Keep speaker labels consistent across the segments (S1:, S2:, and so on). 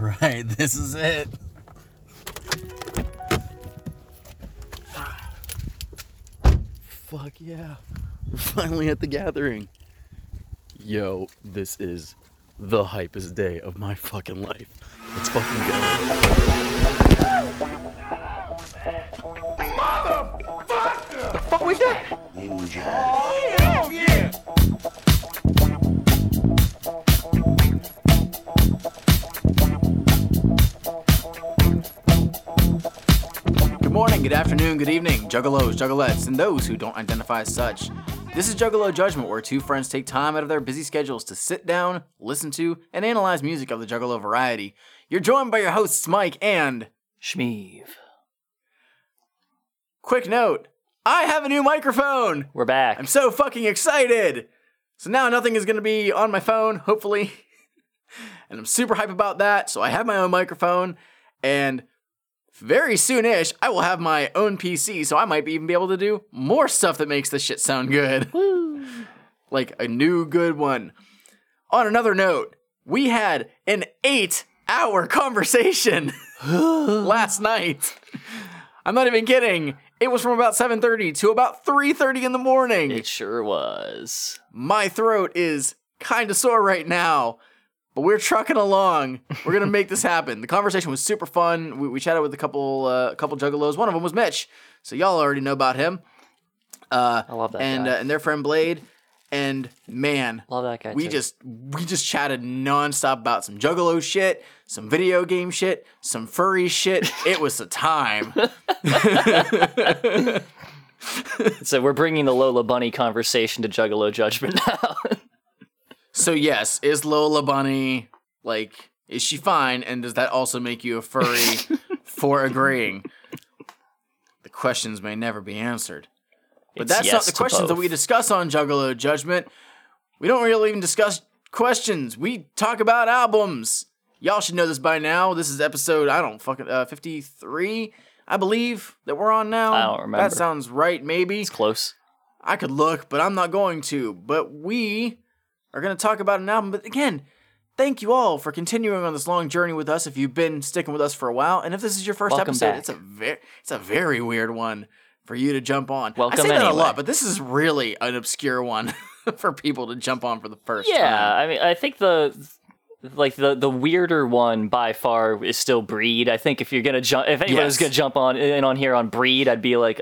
S1: right, this is it. Fuck yeah. We're finally at the gathering. Yo, this is the hypest day of my fucking life. Let's fucking go. The fuck was that? Good afternoon, good evening, juggalos, juggalettes, and those who don't identify as such. This is Juggalo Judgment, where two friends take time out of their busy schedules to sit down, listen to, and analyze music of the Juggalo variety. You're joined by your hosts, Mike and.
S2: Shmeev.
S1: Quick note I have a new microphone!
S2: We're back.
S1: I'm so fucking excited! So now nothing is gonna be on my phone, hopefully. and I'm super hype about that. So I have my own microphone, and very soon-ish, I will have my own PC, so I might even be able to do more stuff that makes this shit sound good. like a new good one. On another note, we had an eight-hour conversation last night. I'm not even kidding. It was from about 7:30 to about 3:30 in the morning.
S2: it sure was.
S1: My throat is kind of sore right now, but we're trucking along. We're gonna make this happen. The conversation was super fun. We, we chatted with a couple, uh, couple juggalos. One of them was Mitch, so y'all already know about him. Uh,
S2: I love that
S1: and
S2: guy.
S1: uh, and their friend Blade. And man,
S2: Love that guy.
S1: we
S2: too.
S1: just we just chatted nonstop about some juggalo shit, some video game shit, some furry shit. It was a time.
S2: so we're bringing the Lola Bunny conversation to Juggalo Judgment now.
S1: So yes, is Lola Bunny like is she fine and does that also make you a furry for agreeing? The questions may never be answered. But
S2: It's
S1: that's not the questions that we discuss on Juggalo Judgment. We don't really even discuss questions. We talk about albums. Y'all should know this by now. This is episode I don't fucking uh, 53, I believe that we're on now.
S2: I don't remember.
S1: That sounds right maybe.
S2: It's close.
S1: I could look, but I'm not going to. But we are going to talk about an album. But again, thank you all for continuing on this long journey with us. If you've been sticking with us for a while, and if this is your first
S2: Welcome
S1: episode,
S2: back.
S1: it's a very it's a very weird one for you to jump on.
S2: Welcome
S1: I say that a lot, but this is really an obscure one for people to jump on for the first
S2: Yeah,
S1: time.
S2: I mean, I think the like the the weirder one by far is still Breed. I think if you're gonna jump, if was
S1: Yes.
S2: gonna jump on in on here on Breed, I'd be like,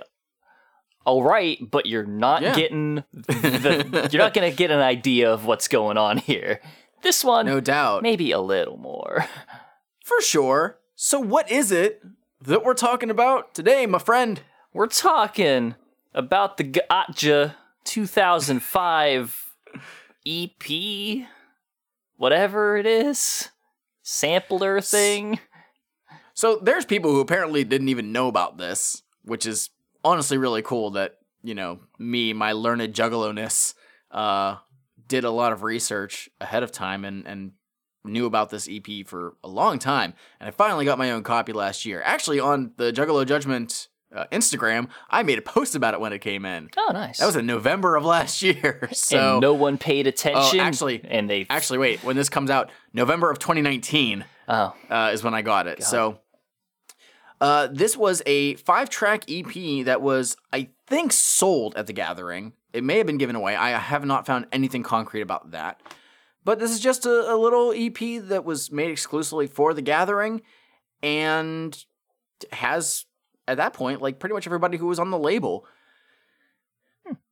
S2: all right, but you're not
S1: Yeah.
S2: getting the, you're not gonna get an idea of what's going on here. This one,
S1: No doubt.
S2: maybe a little more.
S1: For sure. So what is it that we're talking about today, my friend?
S2: We're talking about the Gotcha 2005 EP, whatever it is, sampler thing.
S1: So there's people who apparently didn't even know about this, which is honestly really cool that, you know, me, my learned juggalo-ness, uh, did a lot of research ahead of time and, and knew about this EP for a long time. And I finally got my own copy last year. Actually, on the Juggalo Judgment uh, Instagram, I made a post about it when it came in.
S2: Oh, nice.
S1: That was in November of last year. So
S2: and no one paid attention.
S1: actually-
S2: and they
S1: actually, wait, when this comes out, November of 2019
S2: oh,
S1: uh, is when I got it. so uh, this was a five track EP that was, I think, sold at the Gathering. It may have been given away. I have not found anything concrete about that. But this is just a, a little EP that was made exclusively for the Gathering and has, at that point, like pretty much everybody who was on the label.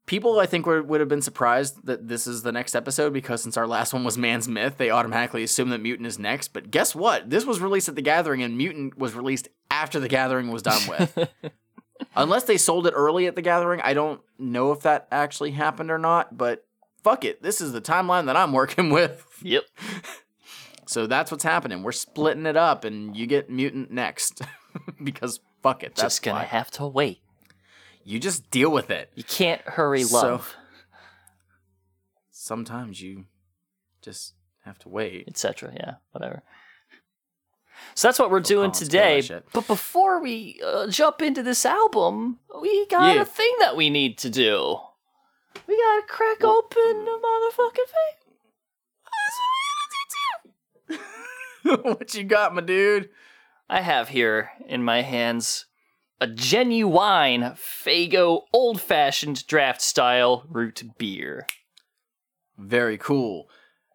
S1: People, I think, were, would have been surprised that this is the next episode because since our last one was Man's Myth, they automatically assume that Mutant is next. But guess what? This was released at the Gathering, and Mutant was released after the Gathering was done with. Unless they sold it early at the Gathering, I don't know if that actually happened or not. But fuck it, this is the timeline that I'm working with.
S2: yep.
S1: So that's what's happening. We're splitting it up, and you get Mutant next because fuck it. That's
S2: Just gonna
S1: why.
S2: have to wait.
S1: You just deal with it.
S2: You can't hurry
S1: So-
S2: love,
S1: Sometimes you just have to wait.
S2: etc. Yeah, whatever. So that's what we're doing today.
S1: kill that shit.
S2: But before we uh, jump into this album, we got
S1: Yeah.
S2: a thing that we need to do. We gotta crack open the motherfucking thing.
S1: what you got, my dude?
S2: I have here in my hands a genuine Faygo old fashioned draft style root beer.
S1: Very cool.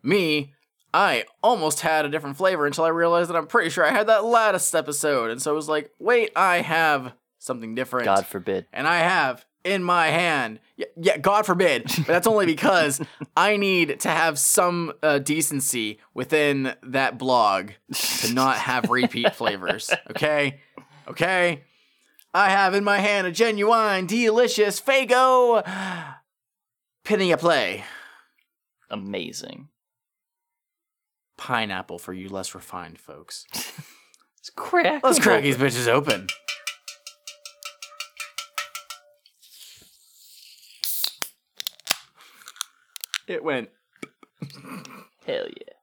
S1: Me, I almost had a different flavor until I realized that I'm pretty sure I had that last episode. And so I was like, wait, I have something different.
S2: God forbid.
S1: and I have in my hand. Yeah, yeah God forbid, but that's only because I need to have some uh, decency within that blog to not have repeat flavors. Okay, okay. I have in my hand a genuine, delicious Faygo Penny a Play
S2: Amazing.
S1: pineapple for you less refined folks.
S2: It's crack.
S1: Let's crack these bitches open. It went
S2: Hell yeah.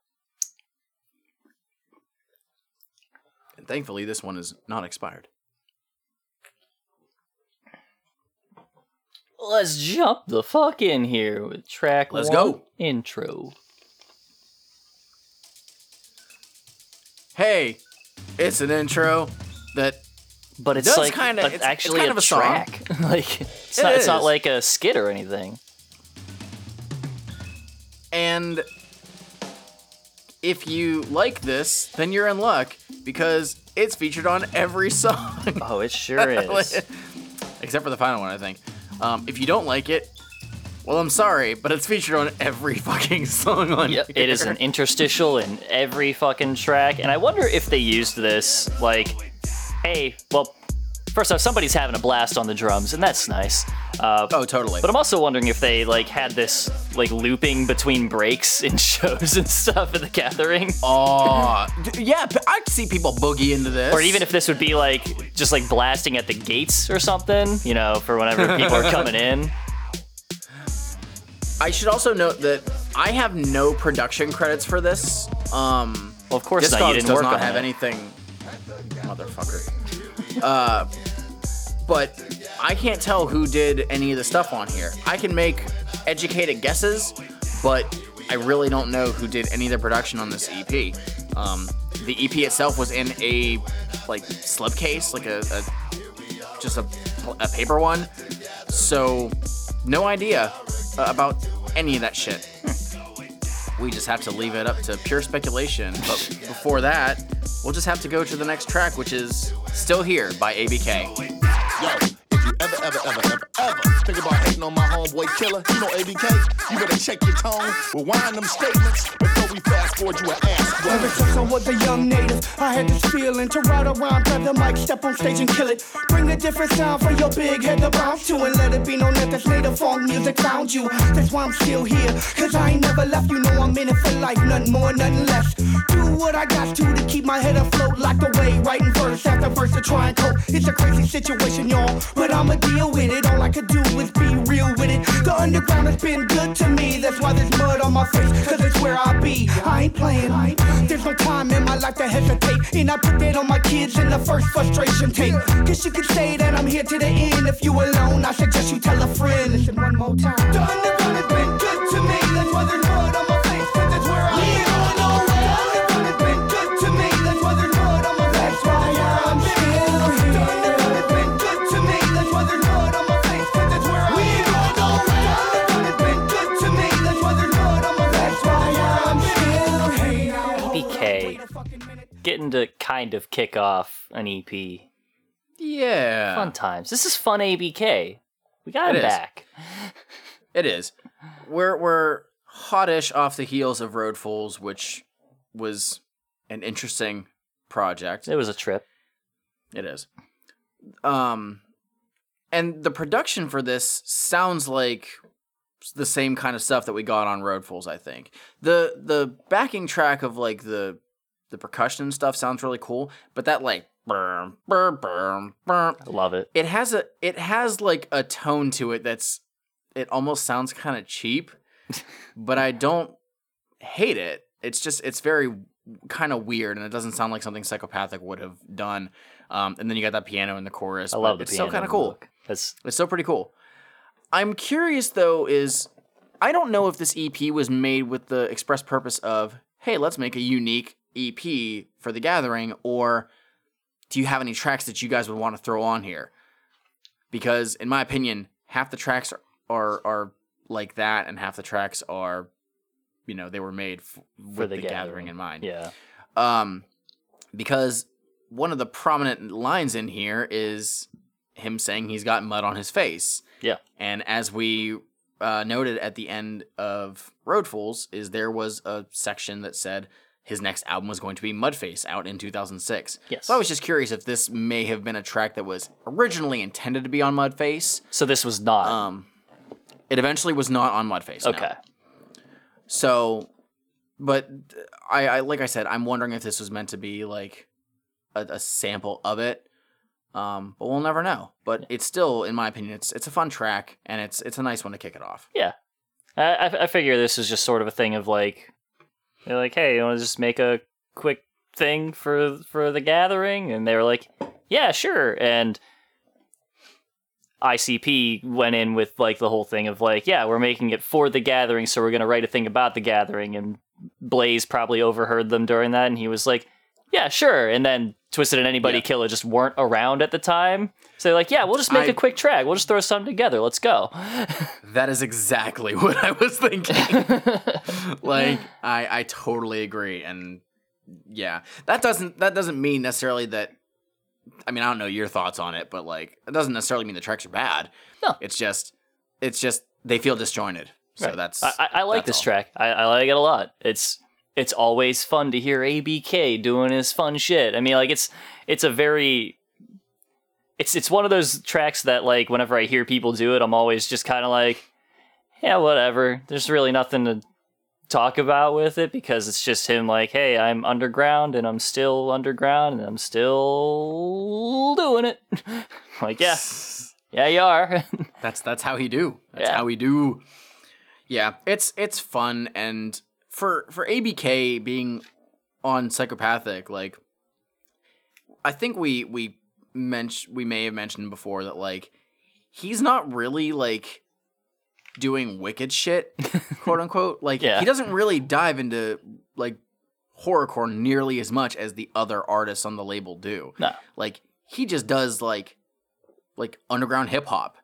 S1: And thankfully, this one is not expired.
S2: Let's jump the fuck in here with track
S1: Let's
S2: one
S1: go.
S2: intro.
S1: Hey, it's an intro that
S2: But it's
S1: does
S2: like
S1: kinda-
S2: a-
S1: it's- it's
S2: actually
S1: kind
S2: a,
S1: of a
S2: track. like it's
S1: It
S2: not, it's not like a skit or anything.
S1: And if you like this, then you're in luck because it's featured on every song.
S2: Oh, it sure is.
S1: Except for the final one, I think. Um, if you don't like it, well, I'm sorry, but it's featured on every fucking song on
S2: Yep,
S1: here.
S2: it is an interstitial in every fucking track, and I wonder if they used this like, hey, well, first off, somebody's having a blast on the drums, and that's nice. Uh,
S1: Oh, totally.
S2: But I'm also wondering if they like had this like looping between breaks in shows and stuff at the gathering,
S1: Oh, yeah, I'd see people boogie into this.
S2: or even if this would be like just like blasting at the gates or something, you know, for whenever people are coming in.
S1: I should also note that I have no production credits for this. Um,
S2: Well, of course not. You
S1: Discogs
S2: didn't
S1: does
S2: work
S1: not
S2: on
S1: have
S2: it.
S1: anything, motherfucker. Uh, but I can't tell who did any of the stuff on here. I can make educated guesses, but I really don't know who did any of the production on this EP. Um, the EP itself was in a like slipcase, like a, a just a, a paper one. So no idea uh, about any of that shit. We just have to leave it up to pure speculation. But before that, we'll just have to go to the next track, which is Still Here by ABK.
S3: Yo, if you ever, ever, ever, ever, ever think about hating on my homeboy killer, you know ABK, you better check your tone, rewind them statements before we fast forward you and ask
S4: Ever since I was a young native, I had this feeling to ride around, grab the mic, step on stage and kill it. Bring a different sound for your big head to bounce to, and let it be known that this native funk music found you. That's why I'm still here, cause I ain't never left. You know I'm in it for life, nothing more, nothing less. What I got to to keep my head afloat, locked away, writing verse after verse to try and cope. It's a crazy situation, y'all, but I'ma deal with it. All I could do is be real with it. The underground has been good to me, that's why there's mud on my face, cause it's where I be. I ain't playing, I ain't playing. There's no time in my life to hesitate, and I put that on my kids in the first frustration tape. Guess you could say that I'm here to the end. If you alone, I suggest you tell a friend. Listen one more time. The underground has been
S2: kind of kick off an EP.
S1: Yeah.
S2: Fun times. This is fun ABK. We got
S1: It
S2: him
S1: is.
S2: back.
S1: It is. We're we're hottish off the heels of Road Fools, which was an interesting project.
S2: It was a trip.
S1: It is. Um and the production for this sounds like the same kind of stuff that we got on Road Fools, I think. The the backing track of like the the percussion and stuff sounds really cool, but that like burm, burm, burm, burm,
S2: I love it.
S1: it has a it has like a tone to it that's it almost sounds kind of cheap but i don't hate it it's just it's very kind of weird and it doesn't sound like something psychopathic would have done um, and then you got that piano in the chorus
S2: I love the
S1: it's
S2: piano.
S1: still kind of cool.
S2: That's
S1: it's still pretty cool i'm curious though is i don't know if this ep was made with the express purpose of hey let's make a unique EP for the Gathering, or do you have any tracks that you guys would want to throw on here? Because in my opinion, half the tracks are are, are like that, and half the tracks are, you know, they were made f- with
S2: the
S1: the, gathering.
S2: Gathering.
S1: in mind.
S2: Yeah.
S1: Um, because one of the prominent lines in here is him saying he's got mud on his face.
S2: Yeah.
S1: And as we uh, noted at the end of Road Fools, is there was a section that said his next album was going to be Mudface out in 2006.
S2: Yes.
S1: So I was just curious if this may have been a track that was originally intended to be on Mudface.
S2: So this was not.
S1: Um, it eventually was not on Mudface. no.
S2: okay.
S1: So, but I, I like I said, I'm wondering if this was meant to be like a, a sample of it. Um, but we'll never know. But it's still, in my opinion, it's it's a fun track and it's it's a nice one to kick it off.
S2: Yeah. I, I figure this is just sort of a thing of like, they're like, hey, you want to just make a quick thing for for the gathering? And they were like, yeah, sure. And ICP went in with like the whole thing of like, yeah, we're making it for the gathering, so we're gonna write a thing about the gathering. And Blaze probably overheard them during that, and he was like, yeah, sure. And then Twiztid and Anybody
S1: Yeah.
S2: Killer just weren't around at the time. So they're like, yeah, we'll just make
S1: I-
S2: a quick track. We'll just throw something together. Let's go.
S1: That is exactly what I was thinking. like I I totally agree and yeah. That doesn't that doesn't mean necessarily that I mean, I don't know your thoughts on it, but like it doesn't necessarily mean the tracks are bad.
S2: No.
S1: It's just it's just they feel disjointed. So
S2: Right.
S1: that's
S2: I, I- like this
S1: all.
S2: track. I, I like it a lot. It's it's always fun to hear ABK doing his fun shit. I mean, like it's it's a very it's it's one of those tracks that like whenever I hear people do it, I'm always just kind of like, yeah, whatever. There's really nothing to talk about with it because it's just him like, hey, I'm underground and I'm still underground and I'm still doing it. like, yeah, yeah, you are.
S1: That's that's how he do. That's
S2: Yeah.
S1: how he do. Yeah, it's it's fun and for for ABK being on psychopathic, like I think we we mentioned we may have mentioned before that like he's not really like doing wicked shit, quote unquote. Like
S2: Yeah.
S1: he doesn't really dive into like horrorcore nearly as much as the other artists on the label do.
S2: no.
S1: Like he just does like like underground hip hop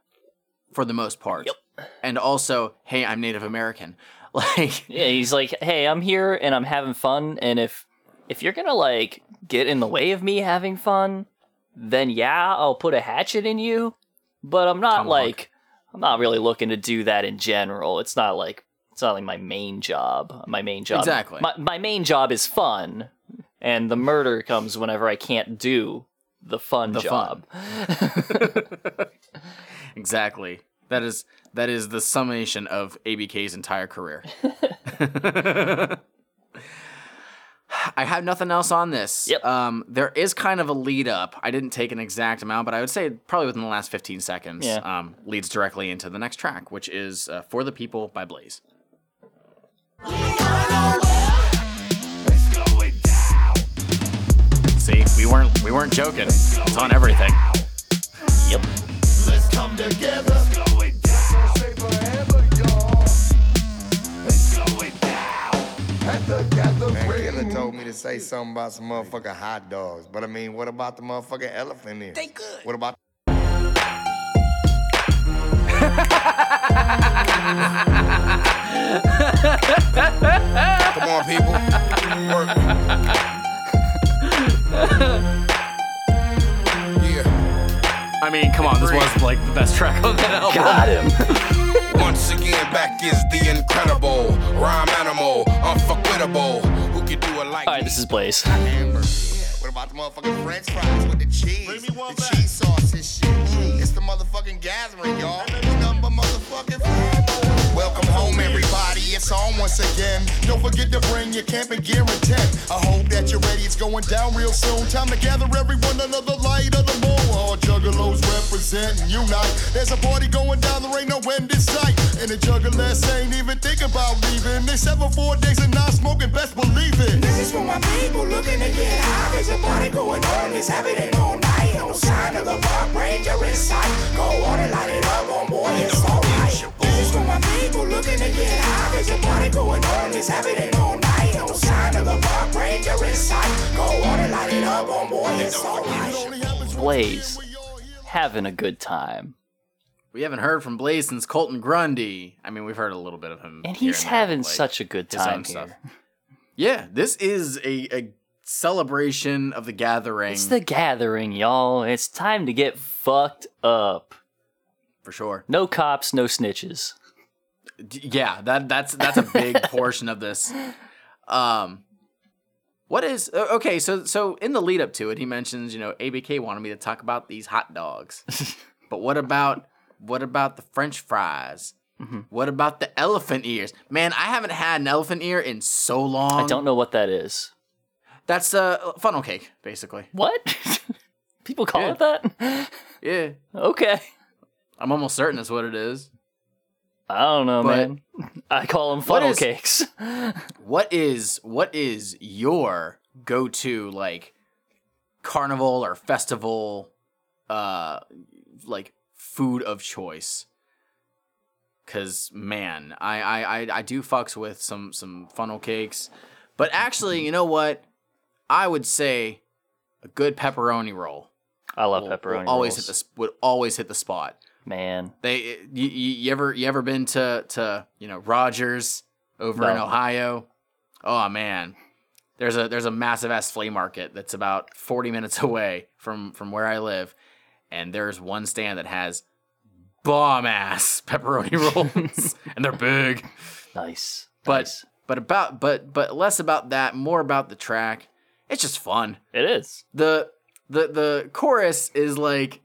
S1: for the most part.
S2: Yep.
S1: And also, hey, I'm Native American. Like
S2: Yeah, he's like, "Hey, I'm here and I'm having fun, and if if you're gonna like get in the way of me having fun, then yeah, I'll put a hatchet in you. But I'm not
S1: Tomahawk.
S2: like I'm not really looking to do that in general. It's not like it's not like my main job. My main job,
S1: Exactly.
S2: My my main job is fun, and the murder comes whenever I can't do the fun
S1: The fun.
S2: job.
S1: exactly. That is that is the summation of ABK's entire career. I have nothing else on this.
S2: Yep.
S1: Um, there is kind of a lead up. I didn't take an exact amount, but I would say probably within the last 15 seconds.
S2: Yeah.
S1: Um, leads directly into the next track, which is uh, "For the People" by Blaze. See, we weren't we weren't joking. It's on everything.
S2: yep.
S3: Let's come together.
S5: Man, Killer told me to say something about some motherfucking hot dogs. But I mean, what about the motherfucking elephant ears? They good. What about Come on, people. Work. yeah.
S1: I mean, come on, this was like the best track on that album.
S2: Got him.
S5: Once again, back is the incredible rhyme animal, unforgettable. Who can do it like
S2: All right, this is Blaze.
S5: Hamburger. Yeah. What about the motherfucking French fries with the cheese?
S3: Bring me one
S5: the
S3: back.
S5: cheese sauce and shit. It's the motherfucking gathering, y'all. Ain't nothing but motherfucking fun. Welcome home, everybody. It's on once again. Don't forget to bring your camping gear and tent. I you're ready. It's going down real soon. Time to gather everyone under the light of the moon. All juggalos represent and unite. There's a party going down. There ain't no end in sight. And the juggalers ain't even thinking about leaving. They seven four days and not smoking. Best believe it. This is for my people looking to get high. There's a party going on. It's happening all night. No sign of the park ranger in sight. Go on and light it up on boy. It's alright. This is for my people looking to get high. There's a party going on, it's happening all night. No sign of the park ranger in sight. Go on and light it up on board, it's alright.
S2: Blaze, having a good time.
S1: We haven't heard from Blaze since Colton Grundy. I mean, we've heard a little bit of him.
S2: And he's
S1: there,
S2: having
S1: like,
S2: such a good
S1: his own
S2: time
S1: stuff.
S2: here.
S1: Yeah, this is a, a celebration of the gathering
S2: It's the gathering, y'all. It's time to get fucked up.
S1: for sure.
S2: No cops, no snitches.
S1: Yeah, that that's that's a big portion of this. Um, what is uh, okay? So so in the lead up to it, he mentions you know ABK wanted me to talk about these hot dogs, but what about what about the French fries?
S2: Mm-hmm.
S1: What about the elephant ears? Man, I haven't had an elephant ear in so long.
S2: I don't know what that is.
S1: That's a funnel cake, basically.
S2: What? People call
S1: Yeah.
S2: it that?
S1: Yeah,
S2: Okay.
S1: I'm almost certain that's what it is.
S2: I don't know,
S1: But-
S2: man. I call them funnel
S1: is-
S2: cakes.
S1: What is what is your go to like carnival or festival uh like food of choice? Cause man, I I I, I do fucks with some some funnel cakes, but actually, you know what? I would say a good pepperoni roll.
S2: I love
S1: will- will
S2: pepperoni
S1: always
S2: rolls.
S1: hit the would always hit the spot.
S2: Man,
S1: They eh, you, you, you ever you ever been to to you know Rogers over in Ohio? Oh man, there's a there's a massive ass flea market that's about 40 minutes away from from where I live, and there's one stand that has bomb ass pepperoni rolls, and they're big.
S2: nice.
S1: But
S2: nice.
S1: but about but but less about that, more about the track. It's just fun
S2: it is.
S1: the the the chorus is like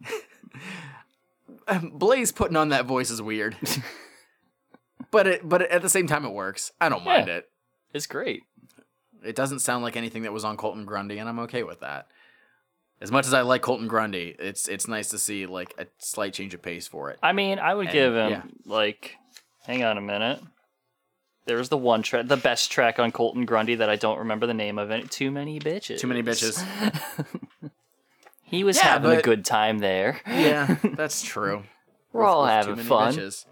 S1: Blaze putting on that voice is weird. but it but at the same time it works. I don't mind
S2: Yeah.
S1: it.
S2: It's great.
S1: It doesn't sound like anything that was on Colton Grundy and I'm okay with that. As much as I like Colton Grundy, it's it's nice to see like a slight change of pace for it.
S2: I mean, I would
S1: And,
S2: give him
S1: yeah.
S2: like, hang on a minute. There's the one track, the best track on Colton Grundy that I don't remember the name of. It. Too many bitches.
S1: Too many bitches.
S2: He was
S1: Yeah,
S2: having a good time there.
S1: yeah, that's true.
S2: We're all
S1: With
S2: having fun.
S1: bitches.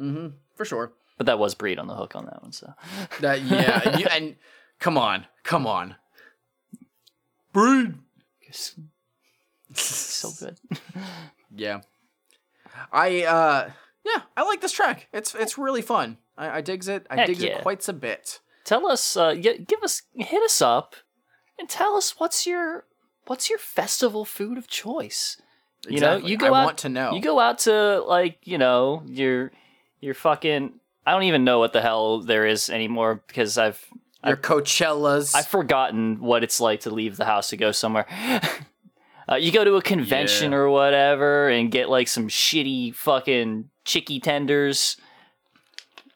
S1: Mm-hmm. For sure.
S2: But that was Breed on the hook on that one. So
S1: That yeah, you, and come on, come on. Breed.
S2: so good.
S1: Yeah. I uh yeah, I like this track. It's it's really fun. I, I digs it. I
S2: Heck
S1: digs
S2: yeah.
S1: it quite a bit.
S2: tell us, uh, give us, hit us up, and tell us what's your what's your festival food of choice. You know, you go
S1: I
S2: out.
S1: want to know.
S2: You go out to like you know your your fucking. I don't even know what the hell there is anymore because I've
S1: Your Coachellas.
S2: I've forgotten what it's like to leave the house to go somewhere. uh, you go to a convention
S1: Yeah.
S2: or whatever and get like some shitty fucking chicky tenders.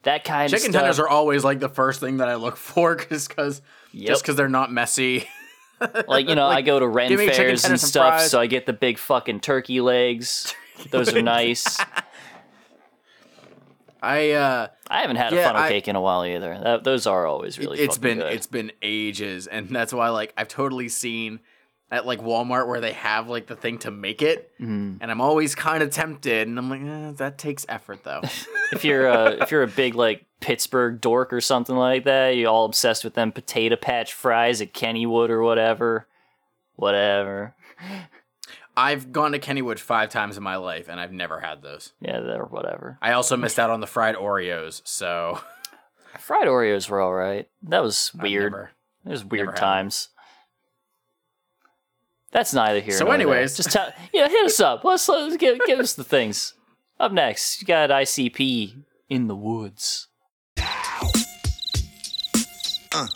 S2: That kind
S1: Chicken
S2: of stuff.
S1: tenders are always like the first thing that I look for cuz
S2: Yep.
S1: just cuz they're not messy.
S2: like you know, I go to Ren
S1: give me chicken
S2: fairs and stuff,
S1: fries.
S2: so I get the big fucking turkey legs. Those are nice.
S1: I uh
S2: I haven't had a funnel
S1: I-
S2: cake in a while either. That, those are always really.
S1: it's been
S2: good.
S1: it's been ages and that's why like I've totally seen at like Walmart where they have like the thing to make it
S2: Mm-hmm.
S1: and I'm always kind of tempted and I'm like eh, that takes effort though.
S2: if you're a if you're a big like Pittsburgh dork or something like that, you're all obsessed with them potato patch fries at Kennywood or whatever. Whatever.
S1: I've gone to Kennywood 5 times in my life and I've never had those.
S2: Yeah, they're whatever.
S1: I also missed out on the fried Oreos, so
S2: Fried Oreos were all right. That was weird.
S1: never-
S2: It was weird
S1: never had
S2: times. That's neither here.
S1: So
S2: nor there.
S1: anyways-
S2: just tell yeah, hit us up. Let's, let's give give us the things. Up next, you got ICP in the woods. Uh.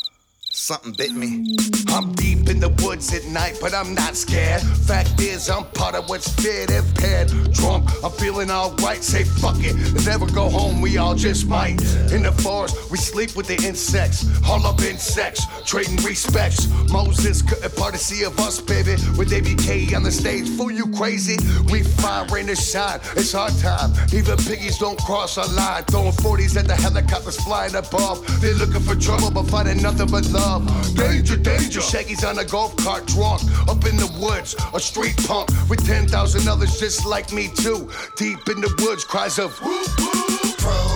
S5: Something bit me. I'm deep in the woods at night, but I'm not scared. Fact is, I'm part of what's and paired. Drunk, I'm feeling alright. Say fuck it. If ever go home, we all just might. In the forest, we sleep with the insects. All up in sex, trading respects. Moses couldn't part a sea of us, baby. With ABK on the stage, fool you crazy. We fine, rain to shine. It's our time. Even piggies don't cross our line. Throwing 40s at the helicopters flying above. They're looking for trouble, but finding nothing but love.
S3: Love. Danger, danger. Shaggy's on a golf cart drunk, up in the woods, a street punk with 10,000 others just like me too. Deep in the woods, cries of whoop, whoop.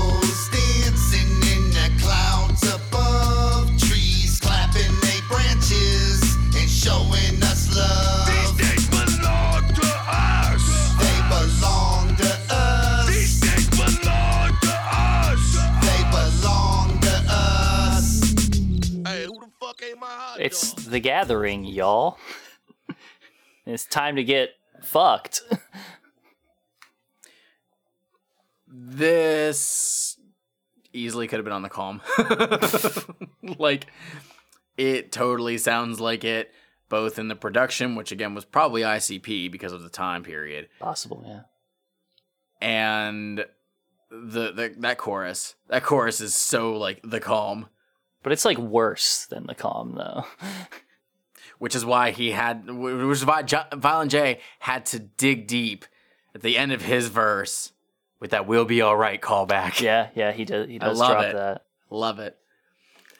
S5: The
S2: gathering, y'all. it's time to get fucked.
S1: This easily could have been on the calm. like, it totally sounds like it, both in the production, which again was probably ICP because of the time period,
S2: Possible, yeah.
S1: and the, the that chorus. That chorus is so like the calm,
S2: But it's like worse than the calm, though.
S1: which is why he had, which is why jo- Violent J had to dig deep at the end of his verse with that "We'll be all right" callback.
S2: yeah, yeah, he does. He
S1: I
S2: does
S1: love
S2: drop
S1: it.
S2: that.
S1: love it.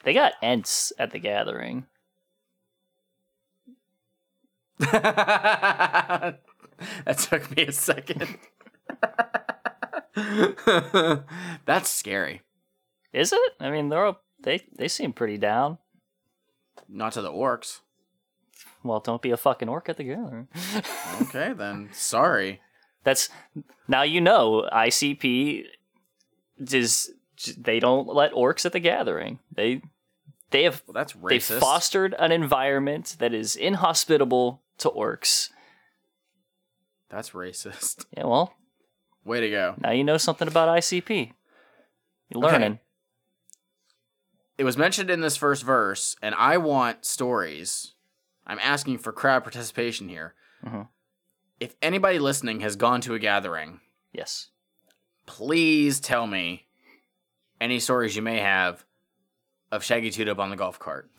S2: They got Ents at the gathering.
S1: that took me a second. That's scary.
S2: Is it? I mean, they're all, they they seem pretty down.
S1: Not to the orcs.
S2: Well, don't be a fucking orc at the gathering.
S1: Okay, then. Sorry.
S2: That's now you know ICP is they don't let orcs at the gathering. They they have
S1: Well, that's
S2: they
S1: racist.
S2: fostered an environment that is inhospitable to orcs.
S1: That's racist.
S2: Yeah, well,
S1: Way to go.
S2: now you know something about ICP. You're
S1: Okay.
S2: learning.
S1: It was mentioned in this first verse, and I want stories. I'm asking for crowd participation here.
S2: Mhm.
S1: If anybody listening has gone to a gathering,
S2: Yes.
S1: please tell me any stories you may have of Shaggy Two Dope on the golf cart.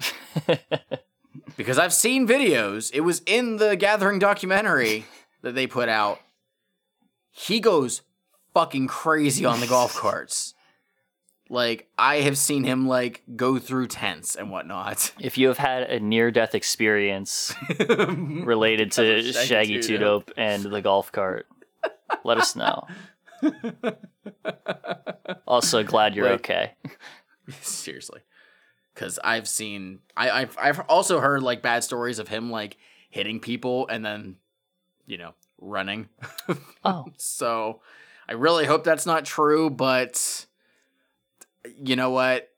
S1: because I've seen videos. It was in the Gathering documentary that they put out. He goes fucking crazy on the golf carts. Like I have seen him like go through tents and whatnot.
S2: If you have had a near death experience related to
S1: Shaggy
S2: Shaggy
S1: Two
S2: Dope and the golf cart, let us know. also, glad you're
S1: Like-
S2: okay.
S1: Seriously. Cause I've seen I, I've I've also heard like bad stories of him like hitting people and then, you know, running.
S2: Oh,
S1: So I really hope that's not true, but you know what?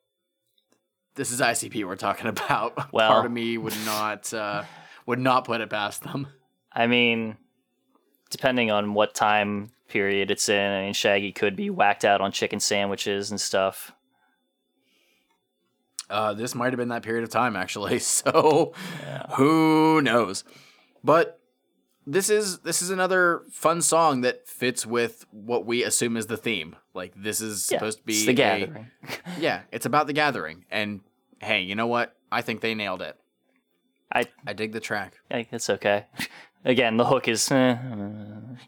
S1: This is ICP we're talking about.
S2: Well-
S1: Part of me would not uh, would not put it past them.
S2: I mean, depending on what time period it's in, I mean, Shaggy could be whacked out on chicken sandwiches and stuff.
S1: Uh, this might have been that period of time actually. So who knows? But this is this is another fun song that fits with what we assume is the theme. Like this is
S2: Yeah,
S1: supposed to be
S2: it's the
S1: a-
S2: gathering.
S1: yeah, it's about the gathering. And hey, you know what? I think they nailed it.
S2: I,
S1: I dig the track.
S2: I it's okay. Again, the hook is. eh,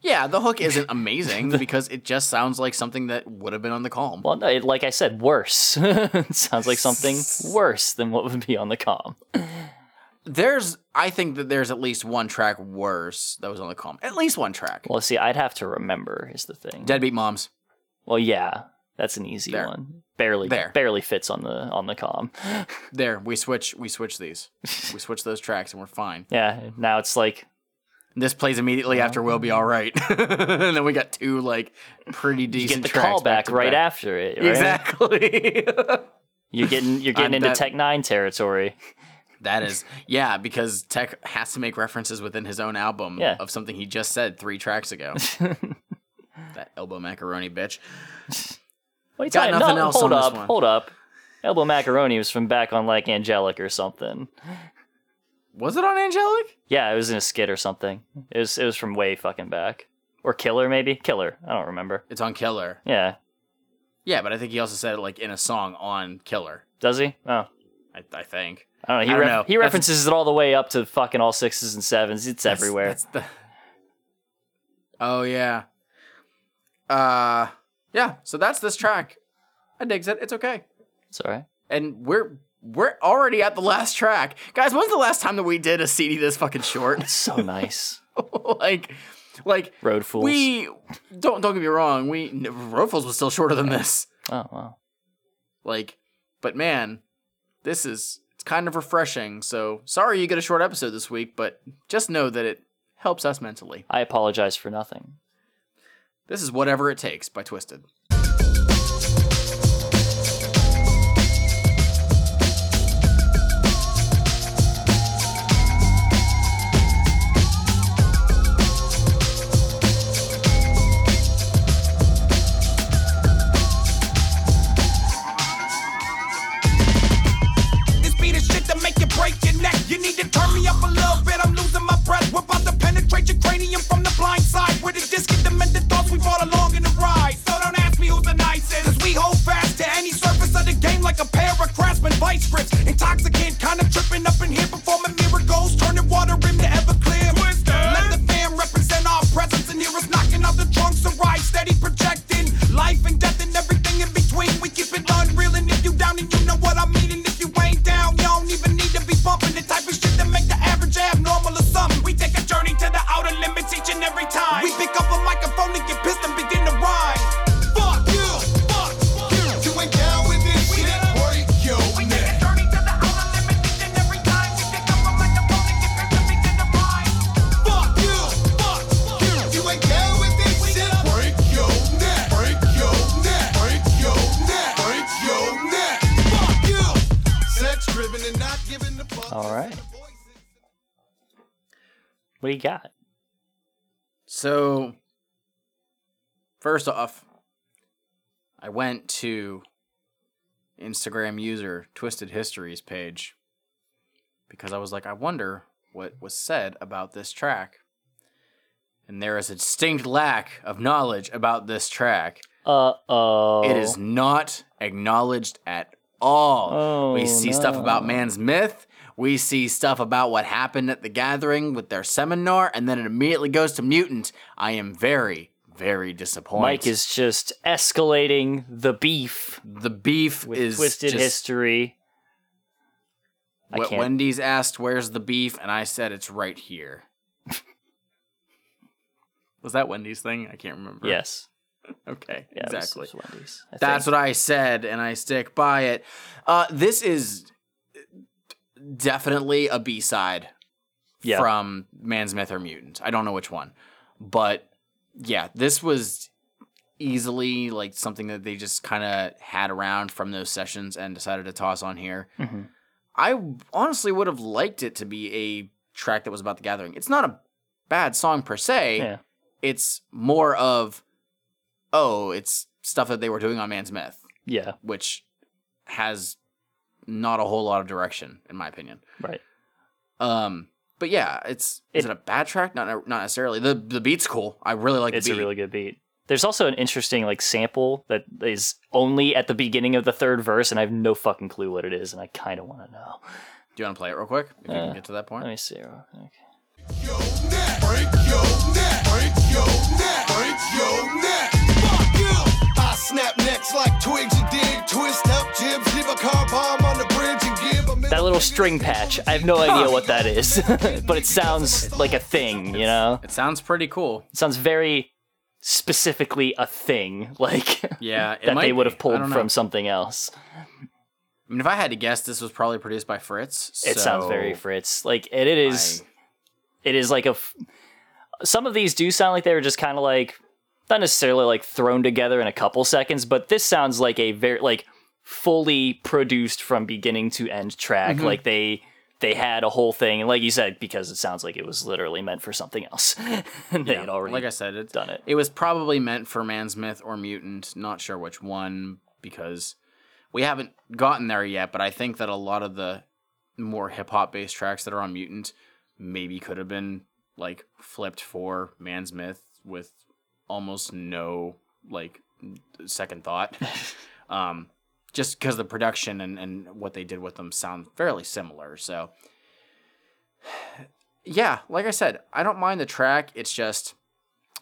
S1: Yeah, the hook isn't amazing because it just sounds like something that would have been on the calm.
S2: well, no, it, like I said, worse. it sounds like something worse than what would be on the calm.
S1: There's, I think that there's at least one track worse that was on the calm. At least one track.
S2: Well, see, I'd have to remember is the thing.
S1: Deadbeat Moms.
S2: Well, yeah, that's an easy
S1: There.
S2: one. Barely,
S1: There.
S2: barely fits on the on the calm.
S1: There, we switch. We switch these. we switch those tracks, and we're fine.
S2: Yeah, now it's like
S1: This plays immediately after "We'll Be All Right," and then we got two like pretty
S2: you
S1: decent
S2: get the
S1: tracks
S2: callback
S1: back
S2: right
S1: back.
S2: after it. Right?
S1: Exactly.
S2: You're getting you're getting
S1: I'm
S2: into
S1: that-
S2: Tech N9ne territory.
S1: That is, yeah, because Tech has to make references within his own album
S2: Yeah.
S1: of something he just said three tracks ago. that elbow macaroni bitch.
S2: What are you
S1: Got
S2: talking-
S1: nothing
S2: no,
S1: else
S2: hold
S1: on this
S2: up,
S1: one.
S2: hold up. Elbow Macaroni was from back on like Anghellic or something.
S1: Was it on Anghellic?
S2: Yeah, it was in a skit or something. It was it was from way fucking back. Or Killer maybe? Killer. I don't remember.
S1: It's on Killer.
S2: Yeah.
S1: Yeah, but I think he also said it like in a song on Killer.
S2: Does he? Oh.
S1: I, I think.
S2: I don't know. He,
S1: don't know.
S2: he
S1: That's-
S2: references it all the way up to fucking all sixes and sevens. It's
S1: That's-
S2: everywhere.
S1: That's the. Oh yeah. Uh, yeah. So that's this track. I digs it. It's okay.
S2: It's all right.
S1: And we're we're already at the last track. Guys, when's the last time that we did a CD this fucking short?
S2: It's So nice.
S1: like, like
S2: Road Fools.
S1: we don't don't get me wrong. We Road Fools was still shorter than this.
S2: Oh wow.
S1: Like, but man, this is it's kind of refreshing. So sorry you get a short episode this week, but just know that it helps us mentally.
S2: I apologize for nothing.
S1: This is whatever it takes by
S3: Twiztid.
S2: All right. What do you got?
S1: So, first off, I went to Instagram user Twiztid Histories page because I was like, I wonder what was said about this track. And there is a distinct lack of knowledge about this track.
S2: Uh oh.
S1: It is not acknowledged at all.
S2: Oh,
S1: we see stuff about man's myth. We see stuff about what happened at the gathering with their seminar, and then it immediately goes to mutant. I am very, very disappointed.
S2: Mike is just escalating the beef
S1: the beef
S2: with
S1: is
S2: twisted
S1: just,
S2: history. I
S1: What. Wendy's asked, "Where's the beef?" and I said, "It's right here." Was that Wendy's thing? I can't remember.
S2: Yes.
S1: Okay.
S2: Yeah, it was-
S1: exactly.
S2: it was Wendy's, I
S1: That's
S2: think.
S1: what I said, and I stick by it. Uh, this is definitely a B side
S2: Yeah.
S1: from Man's Myth or Mutant. I don't know which one, but yeah, this was easily like something that they just kind of had around from those sessions and decided to toss on here.
S2: Mhm.
S1: I honestly would have liked it to be a track that was about the gathering. It's not a bad song per se.
S2: Yeah.
S1: It's more of oh, it's stuff that they were doing on Man's Myth
S2: Yeah.
S1: which has not a whole lot of direction, in my opinion.
S2: Right.
S1: Um, but yeah, it's is
S2: It-
S1: it a bad track? Not not necessarily. the The beat's cool. I really like
S2: It's
S1: the
S2: a really good beat. There's also an interesting like sample that is only at the beginning of the third verse, and I have no fucking clue what it is, and I kind of want to know.
S1: Do you want to play it real quick? If you
S2: Uh,
S1: can get to that point.
S2: Let me see. real quick.
S3: your neck. Break your neck. Break your neck. Break your neck. Fuck you. I snap necks like twigs
S2: That little string patch. I have no idea what that is, but it sounds like a thing. You know,
S1: It sounds pretty cool.
S2: it sounds very specifically a thing, like
S1: Yeah, it
S2: that
S1: might
S2: they would have pulled from something else.
S1: I mean, if I had to guess, this was probably produced by Fritz.
S2: It sounds very Fritz. Like and it is.
S1: I-
S2: it is like a. F- some of these do sound like they were just kind of like not necessarily like thrown together in a couple seconds, but this sounds like a very like fully produced from beginning to end track.
S1: Mm-hmm.
S2: Like they they had a whole thing, and like you said, because it sounds like it was literally meant for something else, and they
S1: yeah,
S2: had already
S1: like I said, it,
S2: done it.
S1: It was probably meant for Man's Myth or Mutant. Not sure which one because we haven't gotten there yet. But I think that a lot of the more hip hop based tracks that are on Mutant maybe could have been like flipped for Man's Myth with almost no like second thought. um, just because the production and, and what they did with them sound fairly similar. So yeah, like I said, I don't mind the track. It's just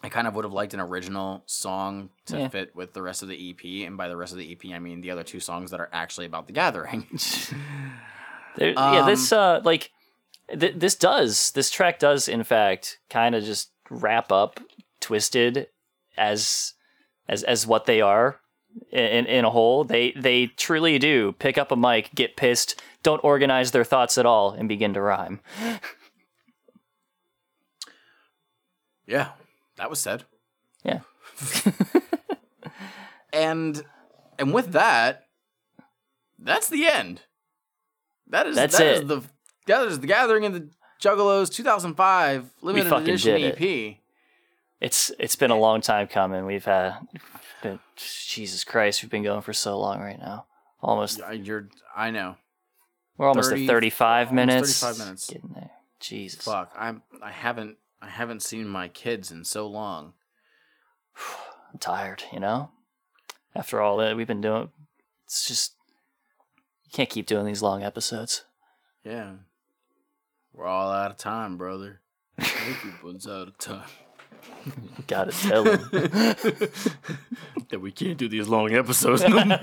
S1: I kind of would have liked an original song to
S2: Yeah.
S1: fit with the rest of the EP, and by the rest of the EP, I mean the other two songs that are actually about the gathering.
S2: There, yeah, this uh
S1: Um,
S2: like th- this does this track does in fact kind of just wrap up Twiztid as as as what they are in in a hole. They they truly do pick up a mic, get pissed, don't organize their thoughts at all, and begin to rhyme.
S1: yeah, that was said.
S2: Yeah.
S1: And and with that, that's the end. That is
S2: That's
S1: that is
S2: it.
S1: the that is the gathering of the Juggalos 2005 limited
S2: fucking
S1: edition EP.
S2: It's it's been a long time coming. We've had been, Jesus Christ, we've been going for so long right now. Almost
S1: You're I know.
S2: we're almost
S1: 30
S2: at 35
S1: almost
S2: minutes.
S1: 35 minutes.
S2: Getting there. Jesus.
S1: Fuck, I'm I haven't I haven't seen my kids in so long.
S2: I'm tired, you know? After all that we've been doing, it's just, you can't keep doing these long episodes.
S1: Yeah. We're all out of time, brother. Everyone's out of time.
S2: Gotta tell them.
S1: that we can't do these long episodes no more.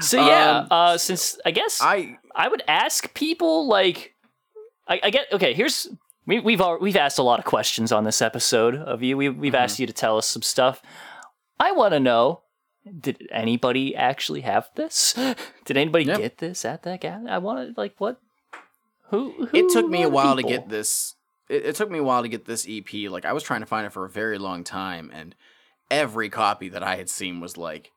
S2: So, yeah,
S1: Um,
S2: uh, since I guess I,
S1: I
S2: would ask people, like, I, I get, okay, here's, we, we've al- we've asked a lot of questions on this episode of you. We, we've asked you to tell us some stuff. I want to know did anybody actually have this? Did anybody
S1: Yep.
S2: get this at that gathering? I wanted like, what? Who, who?
S1: it took me a
S2: the
S1: while to get this it, it took me a while to get this ep like i was trying to find it for a very long time and every copy that i had seen was like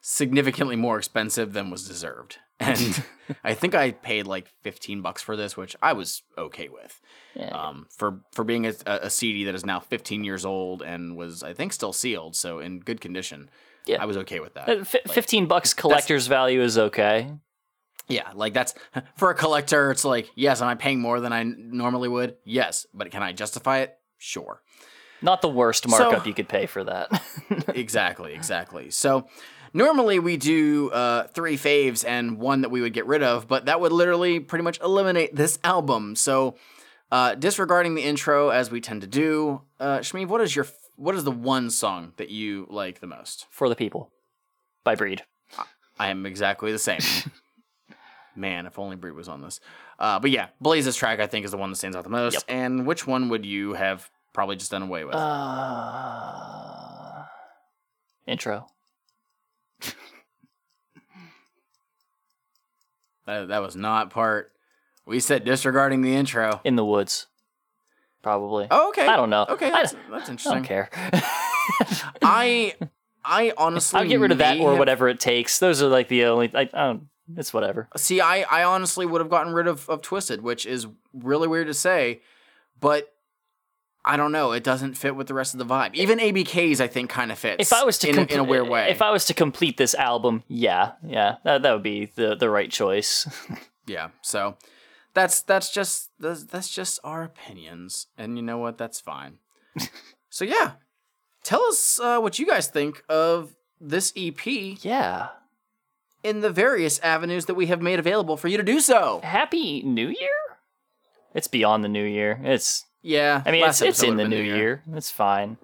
S1: significantly more expensive than was deserved and i think i paid like 15 bucks for this which i was okay with
S2: Yeah.
S1: um, for for being a, a cd that is now 15 years old and was i think still sealed so in good condition
S2: Yeah.
S1: i was okay with that
S2: Uh, fi 15 bucks collector's value is okay.
S1: Yeah, like that's for a collector. It's like, yes, am I paying more than I normally would? Yes, but can I justify it? Sure.
S2: Not the worst
S1: So-
S2: markup you could pay for that.
S1: exactly, exactly. So normally we do uh, three faves and one that we would get rid of, but that would literally pretty much eliminate this album. So uh, disregarding the intro as we tend to do, uh, Shmeev, what is your what is the one song that you like the most?
S2: for the people by Breed.
S1: I am exactly the same. Man, if only Breed was on this. Uh, but yeah, Blaze's track I think is the one that stands out the most.
S2: Yep.
S1: And which one would you have probably just done away with?
S2: Uh, intro.
S1: that, that was not part. We said disregarding the intro.
S2: In the woods. Probably.
S1: Oh, okay.
S2: I don't know.
S1: Okay,
S2: I
S1: that's,
S2: don't- I don't care.
S1: I I honestly
S2: I'll get rid of that or
S1: have-
S2: whatever it takes. Those are like the only. I, I don't. It's whatever.
S1: See, I, I honestly would have gotten rid of, of Twiztid, which is really weird to say, but I don't know. It doesn't fit with the rest of the vibe. Even ABK's, I think, kind of fits.
S2: If I was to
S1: in, a- in a weird way.
S2: if I was to complete this album, yeah, yeah, that that would be the the right choice.
S1: yeah. So that's that's just that's, that's just our opinions, and you know what? That's fine. so yeah, tell us uh, what you guys think of this EP
S2: yeah.
S1: In the various avenues that we have made available for you to do so.
S2: Happy New Year. It's beyond the New Year. It's
S1: Yeah,
S2: I mean, it's, it's in the new
S1: been
S2: year. It's fine.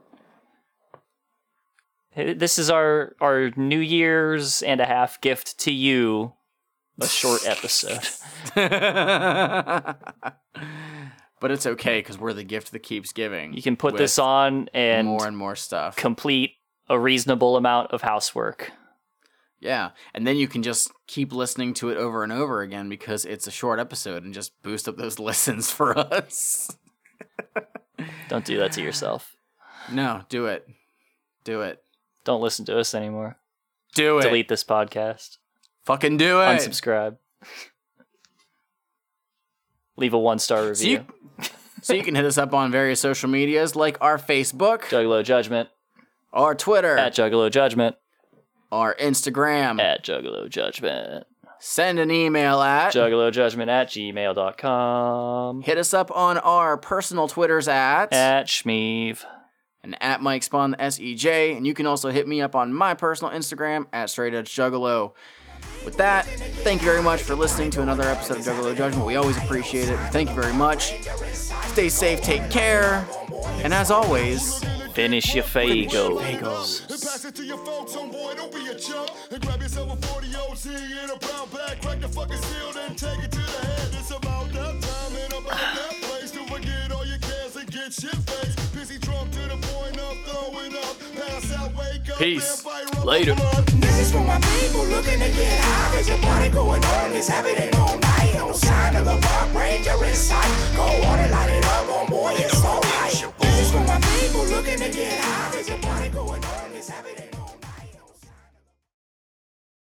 S2: This is our our New Year's and a half gift to you. A short episode.
S1: but it's okay because we're the gift that keeps giving.
S2: You can put this on and
S1: more and more stuff.
S2: complete a reasonable amount of housework.
S1: Yeah, and then you can just keep listening to it over and over again because it's a short episode and just boost up those listens for us.
S2: Don't do that to yourself.
S1: no, do it, do it,
S2: Don't listen to us anymore.
S1: do it.
S2: Delete this podcast.
S1: Fucking do it.
S2: Unsubscribe. Leave a one star review.
S1: So you, so you can hit us up on various social medias like our Facebook,
S2: Juggalo Judgment
S1: our Twitter,
S2: at Juggalo Judgment
S1: our Instagram.
S2: at Juggalo Judgment.
S1: Send an email at
S2: juggalojudgment at gmail.com
S1: Hit us up on our personal Twitters at
S2: at Shmeev.
S1: and at Mike Spawn the SEJ, and you can also hit me up on my personal Instagram at Straight Edge Juggalo. With that, thank you very much for listening to another episode of Juggalo Judgment. We always appreciate it. Thank you very much. Stay safe, take care. And as always,
S2: Finish your Faygos.
S6: And pass it to your folks, homeboy, don't be a chump. And grab yourself a 40 OC in a brown bag, crack the fucking seal, then take it to the head. It's about that time and about that place to forget all your cares and get shit faced. Busy drunk to the
S2: Peace.
S6: then fight, rub
S2: Later.
S6: up, blood.
S7: This is for my people looking to get high. There's a party going on. It's happening all night. No sign of the park ranger in sight. Go on and light it up, oh boy, it's alright. This is for my people looking to get high. There's a party going on. It's happening.